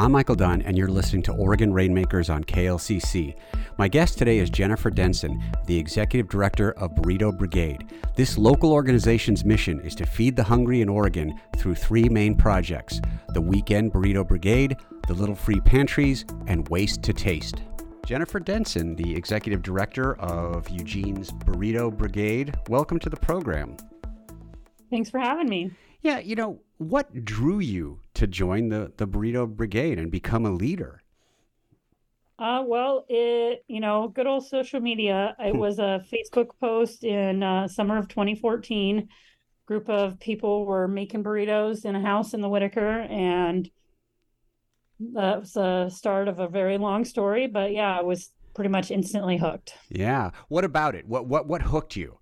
I'm Michael Dunn, and you're listening to Oregon Rainmakers on KLCC. My guest today is Jennifer Denson, the Executive Director of Burrito Brigade. This local organization's mission is to feed the hungry in Oregon through three main projects the Weekend Burrito Brigade, the Little Free Pantries, and Waste to Taste. Jennifer Denson, the Executive Director of Eugene's Burrito Brigade, welcome to the program. Thanks for having me. Yeah, you know, what drew you to join the, the Burrito Brigade and become a leader? Uh, well, it, you know, good old social media. It was a Facebook post in uh, summer of 2014. Group of people were making burritos in a house in the Whiteaker, and that was the start of a very long story. But yeah, I was pretty much instantly hooked. Yeah. What about it? What what what hooked you?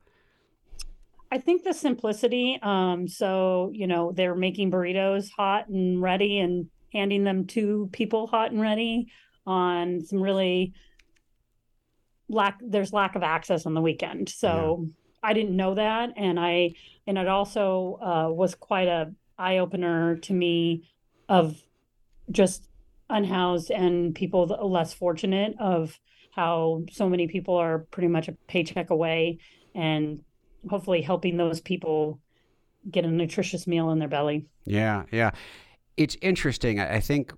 I think the simplicity. Um, so you know, they're making burritos hot and ready and handing them to people hot and ready on some really lack there's lack of access on the weekend. So yeah. I didn't know that and I and it also uh, was quite a eye opener to me of just unhoused and people less fortunate of how so many people are pretty much a paycheck away and hopefully helping those people get a nutritious meal in their belly. Yeah, yeah. It's interesting. I think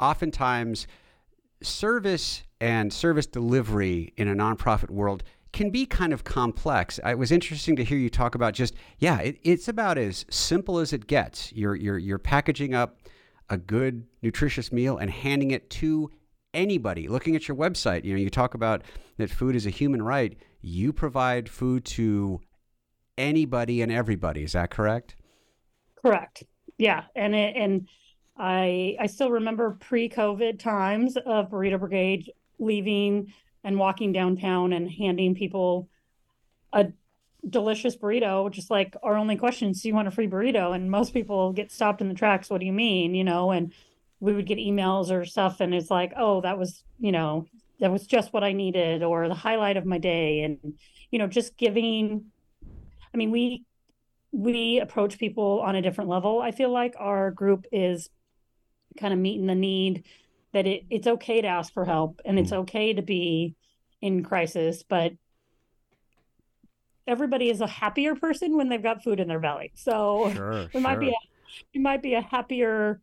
oftentimes service and service delivery in a nonprofit world can be kind of complex. It was interesting to hear you talk about just yeah, it, it's about as simple as it gets. You're you're you're packaging up a good nutritious meal and handing it to anybody. Looking at your website, you know, you talk about that food is a human right you provide food to anybody and everybody. Is that correct? Correct. Yeah, and it, and I I still remember pre-COVID times of Burrito Brigade leaving and walking downtown and handing people a delicious burrito, just like our only question is, do you want a free burrito? And most people get stopped in the tracks. What do you mean? You know, and we would get emails or stuff, and it's like, oh, that was, you know, that was just what I needed or the highlight of my day. And, you know, just giving, I mean, we, we approach people on a different level. I feel like our group is kind of meeting the need that it, it's okay to ask for help and it's mm. okay to be in crisis, but everybody is a happier person when they've got food in their belly. So sure, it sure. might be a, it might be a happier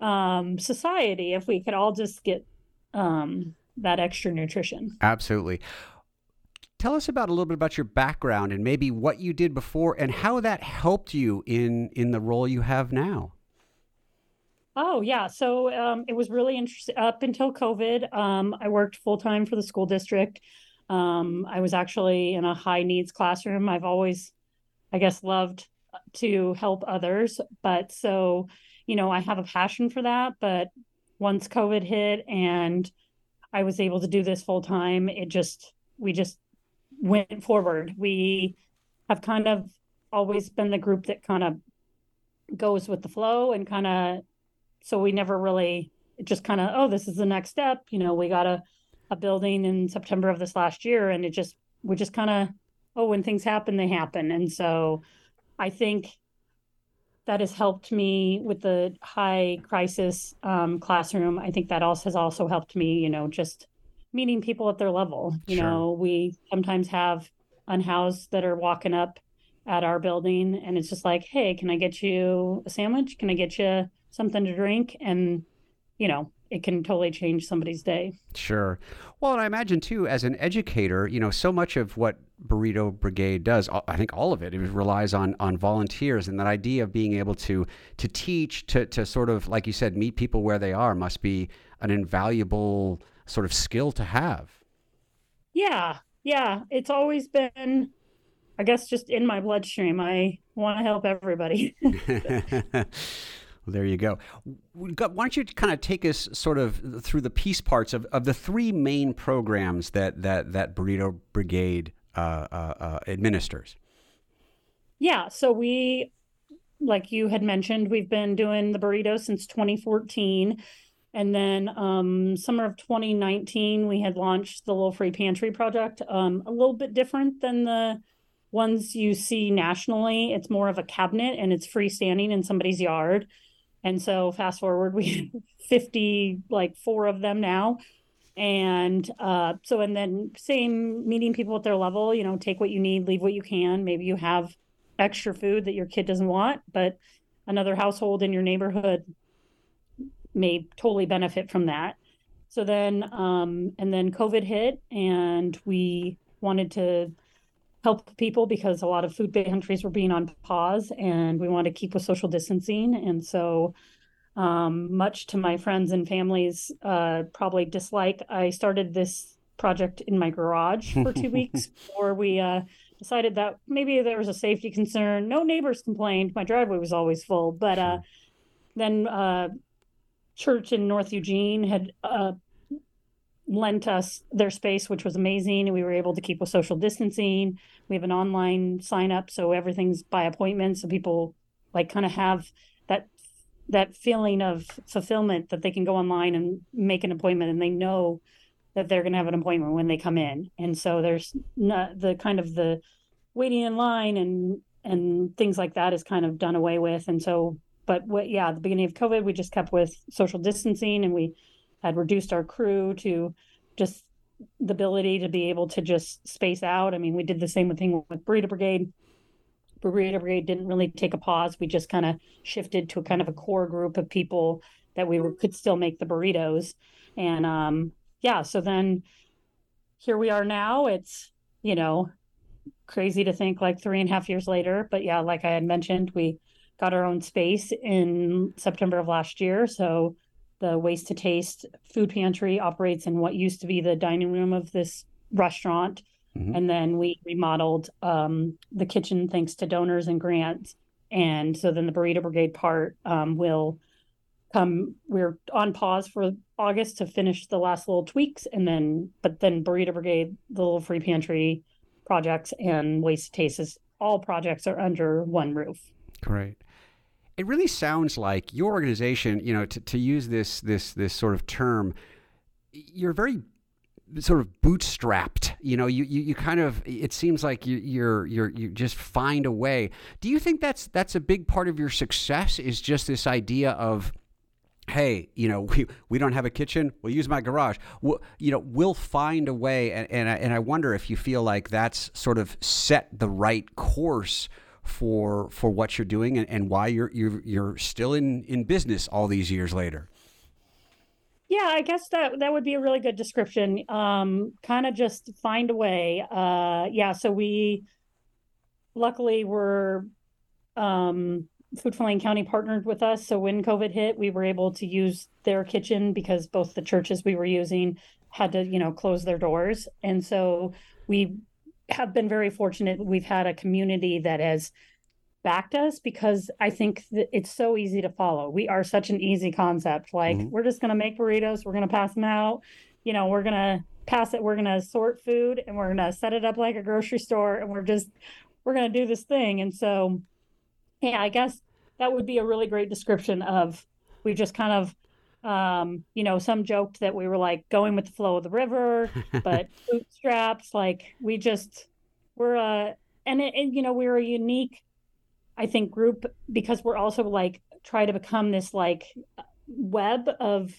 um, society if we could all just get um, that extra nutrition. Absolutely. Tell us about a little bit about your background and maybe what you did before and how that helped you in in the role you have now. Oh yeah, so um, it was really interesting. Up until COVID, um, I worked full time for the school district. Um, I was actually in a high needs classroom. I've always, I guess, loved to help others, but so you know, I have a passion for that. But once COVID hit and I was able to do this full time, it just we just went forward. We have kind of always been the group that kind of goes with the flow and kind of so we never really just kind of oh this is the next step. You know we got a, a building in september of this last year and it just we just kind of oh when things happen they happen. And so i think that has helped me with the high crisis um, classroom. I think that also has also helped me, you know, just meeting people at their level. You sure. know, we sometimes have unhoused that are walking up at our building and it's just like, hey, can I get you a sandwich? Can I get you something to drink? And, you know, it can totally change somebody's day. Sure. Well, and I imagine too, as an educator, you know, so much of what Burrito Brigade does, I think all of it, it relies on on volunteers, and that idea of being able to to teach, to to sort of, like you said, meet people where they are, must be an invaluable sort of skill to have. Yeah, yeah, it's always been, I guess, just in my bloodstream. I want to help everybody. Well, there you go. Why don't you kind of take us sort of through the piece parts of, of the three main programs that that that Burrito Brigade uh, uh, uh, administers? Yeah, so we, like you had mentioned, we've been doing the burrito since 2014. And then um, summer of 2019, we had launched the Little Free Pantry project. Um, a little bit different than the ones you see nationally. It's more of a cabinet and it's freestanding in somebody's yard And so fast forward, we 50, like four of them now. And uh, so, and then same meeting people at their level, you know, take what you need, leave what you can. Maybe you have extra food that your kid doesn't want, but another household in your neighborhood may totally benefit from that. So then, um, and then COVID hit, and we wanted to help people because a lot of food pantries were being on pause, and we wanted to keep with social distancing. And so, um, much to my friends and family's uh, probably dislike, I started this project in my garage for two weeks before we uh, decided that maybe there was a safety concern. No neighbors complained. My driveway was always full, but uh, then uh, church in North Eugene had uh, lent us their space, which was amazing. And we were able to keep with social distancing. We have an online sign up, so everything's by appointment. So people like kind of have that that feeling of fulfillment that they can go online and make an appointment and they know that they're going to have an appointment when they come in. And so there's not the kind of the waiting in line and and things like that is kind of done away with. And so, but what, yeah, at the beginning of COVID, we just kept with social distancing and we had reduced our crew to just the ability to be able to just space out. I mean, we did the same thing with Burrito Brigade. Burrito Brigade didn't really take a pause. We just kind of shifted to a kind of a core group of people that we were, could still make the burritos. And um, yeah, so then here we are now. It's, you know, crazy to think like three and a half years later. But yeah, like I had mentioned, we got our own space in September of last year. So the Waste to Taste food pantry operates in what used to be the dining room of this restaurant. Mm-hmm. And then we remodeled um, the kitchen thanks to donors and grants. And so then the Burrito Brigade part um, will come. We're on pause for August to finish the last little tweaks. And then, but then Burrito Brigade, the little free pantry, projects and Waste to Tastes, all projects are under one roof. Great. It really sounds like your organization, you know, to, to use this this this sort of term, you're very sort of bootstrapped. You know, you, you, you kind of it seems like you you're you're you just find a way. Do you think that's that's a big part of your success? Is just this idea of hey, you know, we, we don't have a kitchen, we'll use my garage. We'll, you know, we'll find a way. And, and, I, and I wonder if you feel like that's sort of set the right course for for what you're doing and, and why you're, you're, you're still in, in business all these years later. Yeah, I guess that that would be a really good description. Um, kind of just find a way. Uh, yeah, so we luckily were um, Food for County partnered with us. So when COVID hit, we were able to use their kitchen because both the churches we were using had to, you know, close their doors. And so we have been very fortunate. We've had a community that has backed us because I think that it's so easy to follow. We are such an easy concept. Like mm-hmm. we're just going to make burritos, we're going to pass them out. You know, we're going to pass it, we're going to sort food and we're going to set it up like a grocery store and we're just we're going to do this thing. And so yeah, I guess that would be a really great description of we just kind of um, you know, some joked that we were like going with the flow of the river, but bootstraps, like we just we're a and, it, and you know we're a unique, I think, group because we're also like try to become this like web of,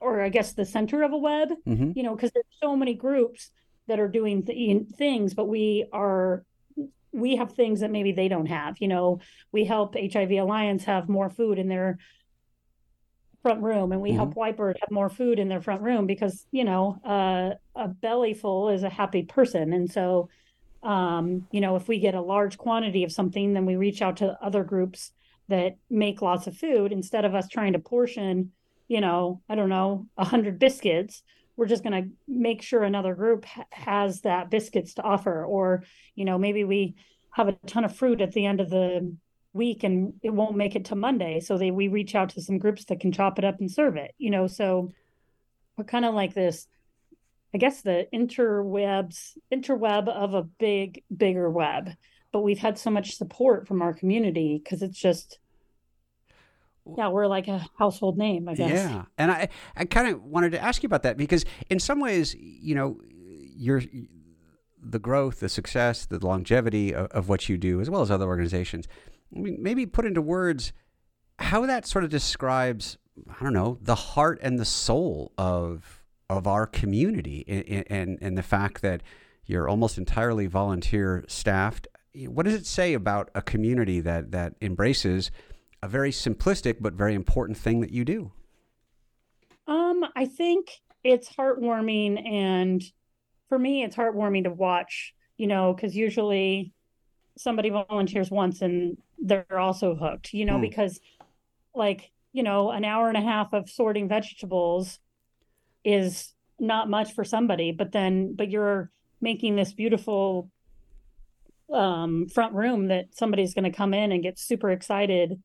or I guess the center of a web, mm-hmm. you know, because there's so many groups that are doing th- things, but we are we have things that maybe they don't have. You know, we help HIV Alliance have more food in their front room and we mm-hmm. help White Bird have more food in their front room because, you know, uh, a belly full is a happy person. And so, um, you know, if we get a large quantity of something, then we reach out to other groups that make lots of food instead of us trying to portion, you know, I don't know, a hundred biscuits we're just going to make sure another group ha- has that biscuits to offer or you know maybe we have a ton of fruit at the end of the week and it won't make it to monday so they we reach out to some groups that can chop it up and serve it you know so we're kind of like this i guess the interwebs interweb of a big bigger web but we've had so much support from our community because it's just yeah, we're like a household name, I guess. Yeah, and I I kind of wanted to ask you about that because in some ways, you know, you're the growth, the success, the longevity of, of what you do, as well as other organizations. I mean, maybe put into words how that sort of describes, I don't know, the heart and the soul of of our community, and and, and the fact that you're almost entirely volunteer staffed. What does it say about a community that that embraces a very simplistic but very important thing that you do? Um, I think it's heartwarming, and for me, it's heartwarming to watch. You know, because usually somebody volunteers once and they're also hooked. You know, mm. because like you know, an hour and a half of sorting vegetables is not much for somebody, but then but you're making this beautiful um, front room that somebody's going to come in and get super excited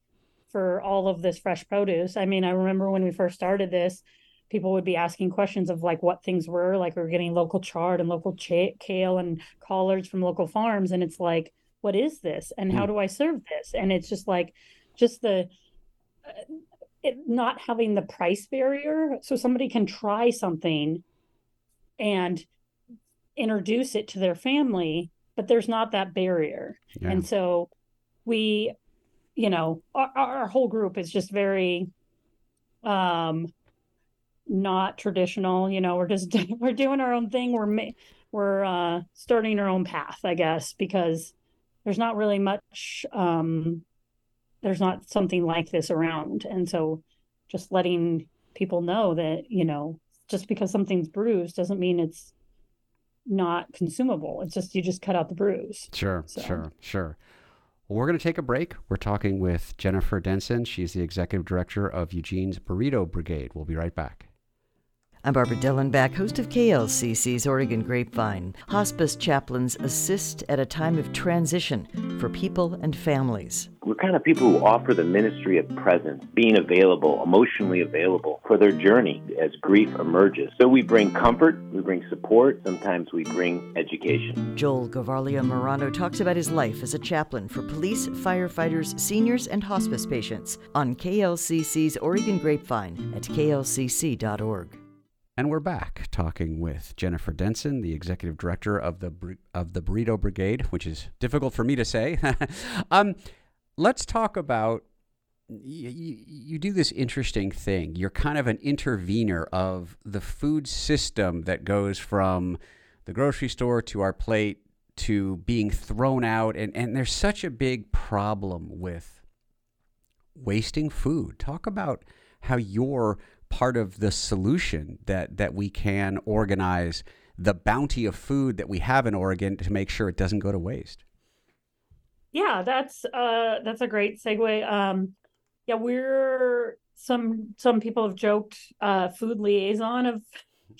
for all of this fresh produce. I mean, I remember when we first started this, people would be asking questions of like what things were, like we are getting local chard and local ch- kale and collards from local farms, and it's like, what is this, and how hmm. do I serve this? And it's just like, just the uh, it not having the price barrier, so somebody can try something and introduce it to their family, but there's not that barrier. Yeah. And so we, you know, our, our whole group is just very um not traditional, you know, we're just we're doing our own thing. We're we're uh starting our own path, I guess, because there's not really much um there's not something like this around. And so just letting people know that, you know, just because something's bruised doesn't mean it's not consumable. It's just you just cut out the bruise. Sure, so. sure, sure. Well, we're going to take a break. We're talking with Jennifer Denson. She's the executive director of Eugene's Burrito Brigade. We'll be right back. I'm Barbara Dellenback, host of KLCC's Oregon Grapevine. Hospice chaplains assist at a time of transition for people and families. We're kind of people who offer the ministry of presence, being available, emotionally available for their journey as grief emerges. So we bring comfort, we bring support, sometimes we bring education. Joel Gavarlia Morano talks about his life as a chaplain for police, firefighters, seniors, and hospice patients on KLCC's Oregon Grapevine at klcc.org. And we're back talking with Jennifer Denson, the executive director of the of the Burrito Brigade, which is difficult for me to say. um, let's talk about you, you, do this interesting thing. You're kind of an intervener of the food system that goes from the grocery store to our plate to being thrown out, and and there's such a big problem with wasting food. Talk about how you're part of the solution that that we can organize the bounty of food that we have in Oregon to make sure it doesn't go to waste. Yeah, that's uh that's a great segue. Um yeah, we're some some people have joked uh food liaison of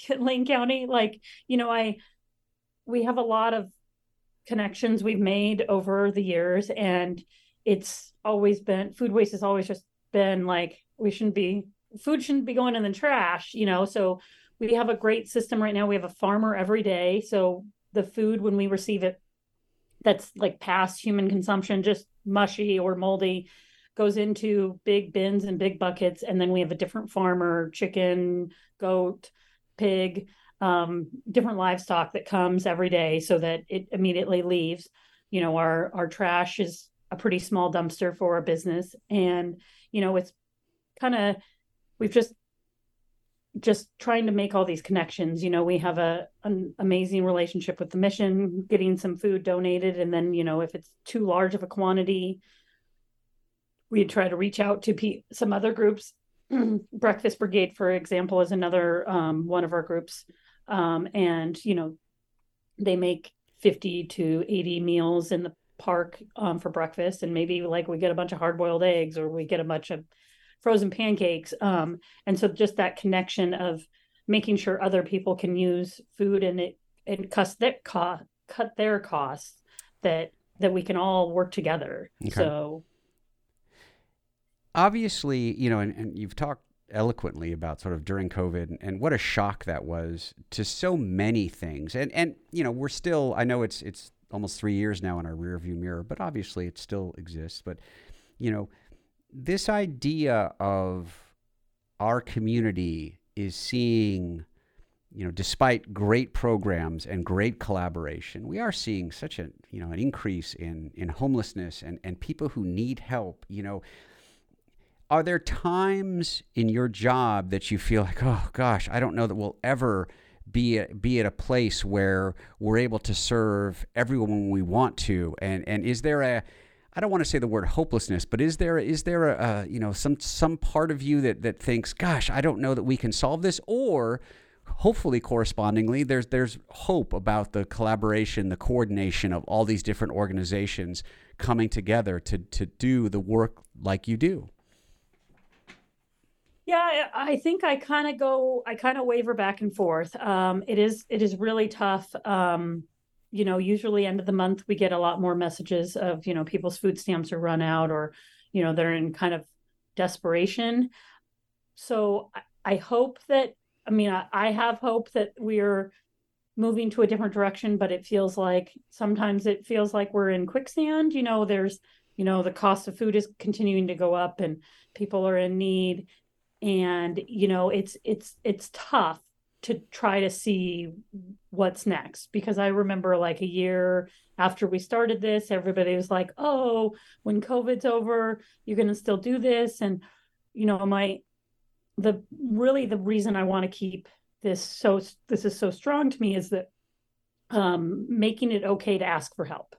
Lane County. Like, you know, I we have a lot of connections we've made over the years and it's always been food waste has always just been like we shouldn't be food shouldn't be going in the trash, you know. So we have a great system right now. We have a farmer every day. So the food when we receive it that's like past human consumption, just mushy or moldy, goes into big bins and big buckets. And then we have a different farmer, chicken, goat, pig, um, different livestock that comes every day so that it immediately leaves. You know, our our trash is a pretty small dumpster for our business. And, you know, it's kind of we've just just trying to make all these connections you know we have a an amazing relationship with the mission getting some food donated and then you know if it's too large of a quantity we try to reach out to pe- some other groups. Breakfast brigade for example is another um, one of our groups. Um, and you know they make 50 to 80 meals in the park um, for breakfast and maybe like we get a bunch of hard boiled eggs or we get a bunch of frozen pancakes. Um, and so just that connection of making sure other people can use food and it and cut that cost cut their costs that that we can all work together. Okay. So obviously, you know, and, and you've talked eloquently about sort of during COVID and, and, what a shock that was to so many things. And and you know, we're still I know it's it's almost three years now in our rearview mirror, but obviously it still exists. But you know, this idea of our community is seeing, you know, despite great programs and great collaboration, we are seeing such a, you know, an increase in, in homelessness and, and people who need help. You know, are there times in your job that you feel like, oh gosh, I don't know that we'll ever be at, be at a place where we're able to serve everyone we want to? And and is there a I don't want to say the word hopelessness, but is there is there a, you know some some part of you that that thinks, gosh, I don't know that we can solve this, or hopefully correspondingly there's there's hope about the collaboration the coordination of all these different organizations coming together to to do the work like you do? Yeah i think i kind of go i kind of waver back and forth. Um, it is it is really tough um, you know usually end of the month we get a lot more messages of you know people's food stamps are run out or you know they're in kind of desperation so I, hope that I mean, I have hope that we're moving to a different direction, but it feels like sometimes it feels like we're in quicksand. You know, there's, you know, the cost of food is continuing to go up and people are in need. And, you know, it's it's it's tough to try to see what's next because I remember like a year after we started this, everybody was like, "Oh, when COVID's over, you're going to still do this." And you know, my the really the reason I want to keep this so this is so strong to me is that um, making it okay to ask for help.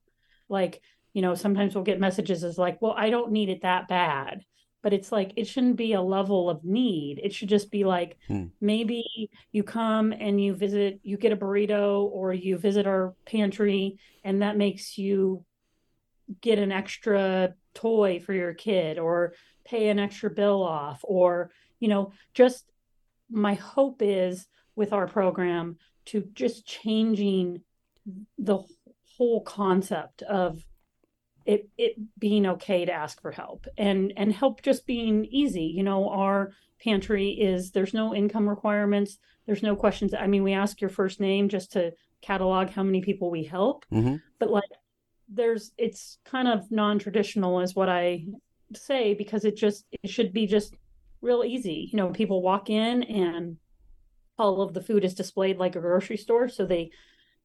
Like, you know, sometimes we'll get messages as like, well, I don't need it that bad. But it's like, it shouldn't be a level of need. It should just be like, hmm. maybe you come and you visit, you get a burrito or you visit our pantry, and that makes you get an extra toy for your kid or pay an extra bill off or you know, just my hope is with our program to just changing the whole concept of it it being okay to ask for help and and help just being easy you know our pantry is there's no income requirements there's no questions i mean we ask your first name just to catalog how many people we help mm-hmm. but like there's it's kind of non-traditional is what i say because it just it should be just real easy. You know, people walk in and all of the food is displayed like a grocery store, so they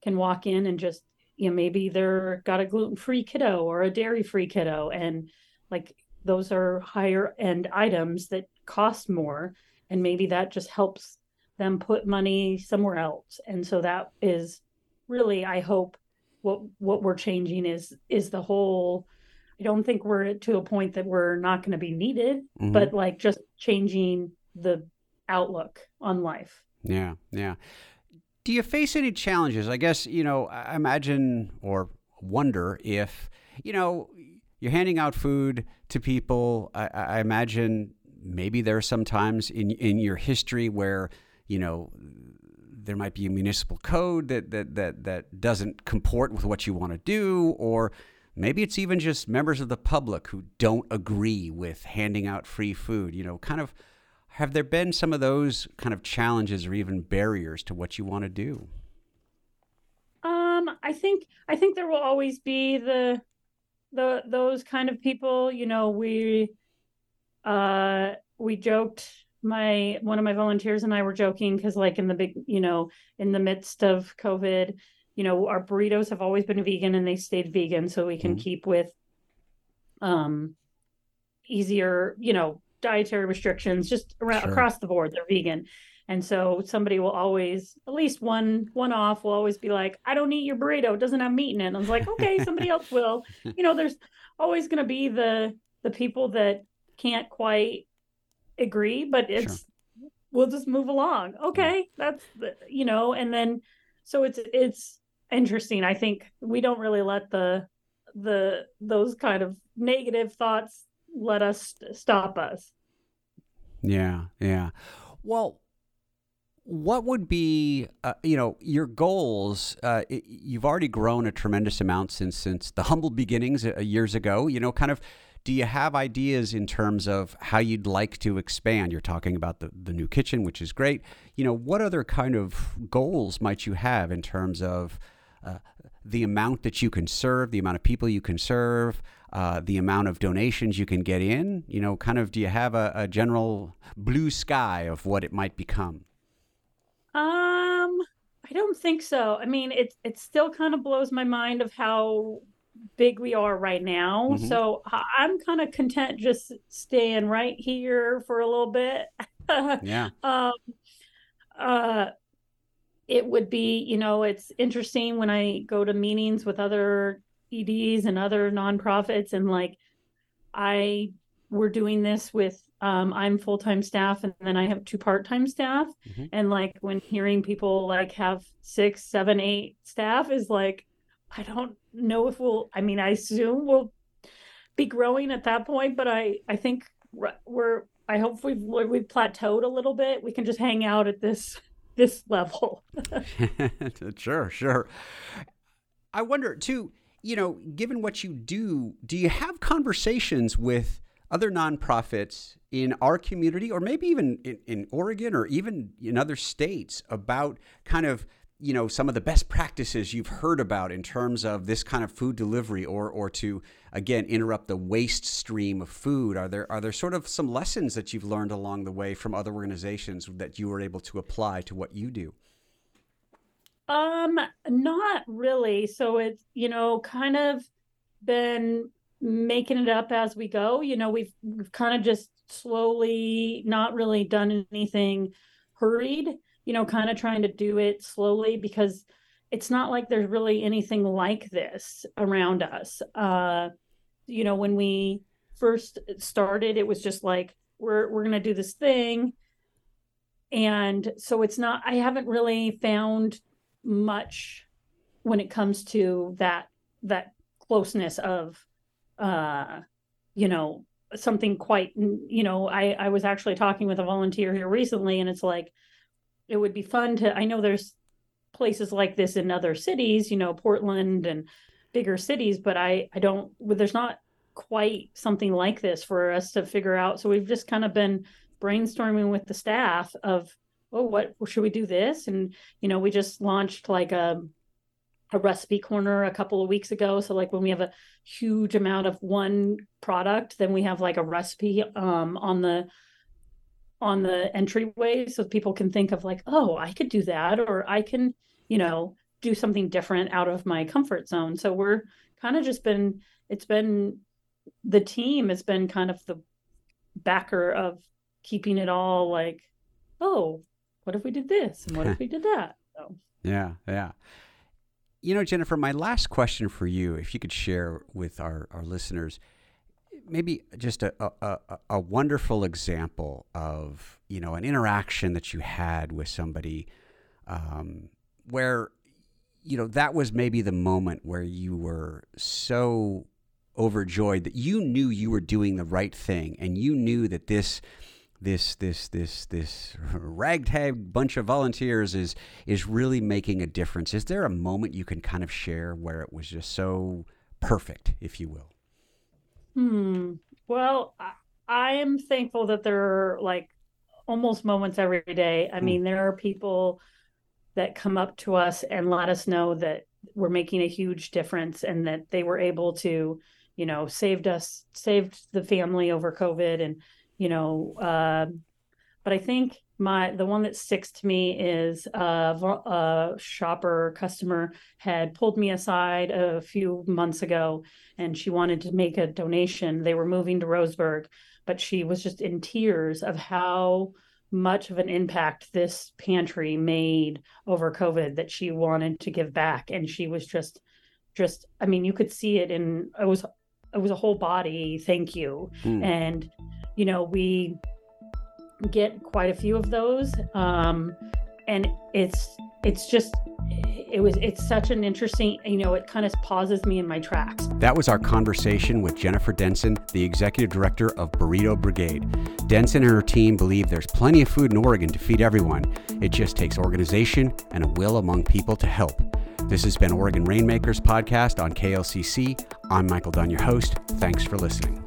can walk in and just you know maybe they're got a gluten free kiddo or a dairy free kiddo, and like those are higher end items that cost more, and maybe that just helps them put money somewhere else, and so that is really I hope what what we're changing is is the whole I don't think we're to a point that we're not going to be needed, mm-hmm. but like just changing the outlook on life. Yeah, yeah. Do you face any challenges? I guess, you know, I imagine or wonder if, you know, you're handing out food to people. I, I imagine maybe there are some times in in your history where, you know, there might be a municipal code that that that that doesn't comport with what you want to do or Maybe it's even just members of the public who don't agree with handing out free food. You know, kind of have there been some of those kind of challenges or even barriers to what you want to do? Um, I think I think there will always be the the those kind of people. You know, we uh we joked my one of my volunteers and I were joking because like in the big you know in the midst of COVID you know our burritos have always been vegan and they stayed vegan so we can mm-hmm. keep with um easier you know dietary restrictions just around sure. across the board. They're vegan. And so somebody will always at least one one off will always be like i don't eat your burrito. It doesn't have meat in it. And i was like okay somebody else will. You know there's always going to be the the people that can't quite agree but it's sure. we'll just move along. Okay that's the, you know and then so it's it's interesting. I think we don't really let the the those kind of negative thoughts let us stop us. Yeah, yeah. Well, what would be uh, you know your goals uh, it, you've already grown a tremendous amount since since the humble beginnings uh, years ago you know kind of do you have ideas in terms of how you'd like to expand you're talking about the, the new kitchen which is great you know what other kind of goals might you have in terms of uh, the amount that you can serve, the amount of people you can serve, uh, the amount of donations you can get in? You know, kind of, do you have a, a general blue sky of what it might become? Um, I don't think so. I mean, it it still kind of blows my mind of how big we are right now. Mhm. So I'm kind of content just staying right here for a little bit. Yeah. um, uh, it would be, you know, it's interesting when I go to meetings with other EDs and other nonprofits, and like, I we're doing this with um, I'm full time staff, and then I have two part time staff, Mhm. and like when hearing people like have six, seven, eight staff is like, I don't know if we'll. I mean, I assume we'll be growing at that point, but I I think we're- we're I hope we've we've plateaued a little bit. We can just hang out at this this level. sure, sure. I wonder too, you know, given what you do, do you have conversations with other nonprofits in our community or maybe even in, in Oregon or even in other states about kind of you know some of the best practices you've heard about in terms of this kind of food delivery or or to again interrupt the waste stream of food? Are there are there sort of some lessons that you've learned along the way from other organizations that you were able to apply to what you do Um, not really. So it's, you know, kind of been making it up as we go. You know, we've we've kind of just slowly not really done anything hurried, you know, kind of trying to do it slowly because it's not like there's really anything like this around us. Uh, you know, when we first started, it was just like we're we're gonna do this thing. And so it's not, I haven't really found much when it comes to that that closeness of uh you know something quite you know i i was actually talking with a volunteer here recently and it's like it would be fun to i know there's places like this in other cities you know portland and bigger cities but i i don't there's not quite something like this for us to figure out. So we've just kind of been brainstorming with the staff of oh what should we do this? And you know we just launched like a a recipe corner a couple of weeks ago. So like when we have a huge amount of one product then we have like a recipe um on the on the entryway so people can think of like oh i could do that or i can you know do something different out of my comfort zone. So we're kind of just been it's been the team has been kind of the backer of keeping it all like oh what if we did this? And what if we did that? So. Yeah, yeah. You know, Jennifer, my last question for you, if you could share with our, our listeners, maybe just a, a, a, a wonderful example of, you know, an interaction that you had with somebody um, where, you know, that was maybe the moment where you were so overjoyed that you knew you were doing the right thing and you knew that this this this this this ragtag bunch of volunteers is is really making a difference. Is there a moment you can kind of share where it was just so perfect, if you will? Hmm. Well, I, am thankful that there are like almost moments every day. I Hmm. mean, there are people that come up to us and let us know that we're making a huge difference and that they were able to, you know, saved us, saved the family over COVID and, you know, uh, but I think my the one that sticks to me is uh, a shopper customer had pulled me aside a few months ago and she wanted to make a donation. They were moving to Roseburg, but she was just in tears of how much of an impact this pantry made over COVID that she wanted to give back. And she was just, just, I mean, you could see it in, it was, it was a whole body thank you. Hmm. And, you know, we get quite a few of those. Um, and it's, it's just, it was, it's such an interesting, you know, it kind of pauses me in my tracks. That was our conversation with Jennifer Denson, the executive director of Burrito Brigade. Denson and her team believe there's plenty of food in Oregon to feed everyone. It just takes organization and a will among people to help. This has been Oregon Rainmakers podcast on KLCC. I'm Michael Dunn, your host. Thanks for listening.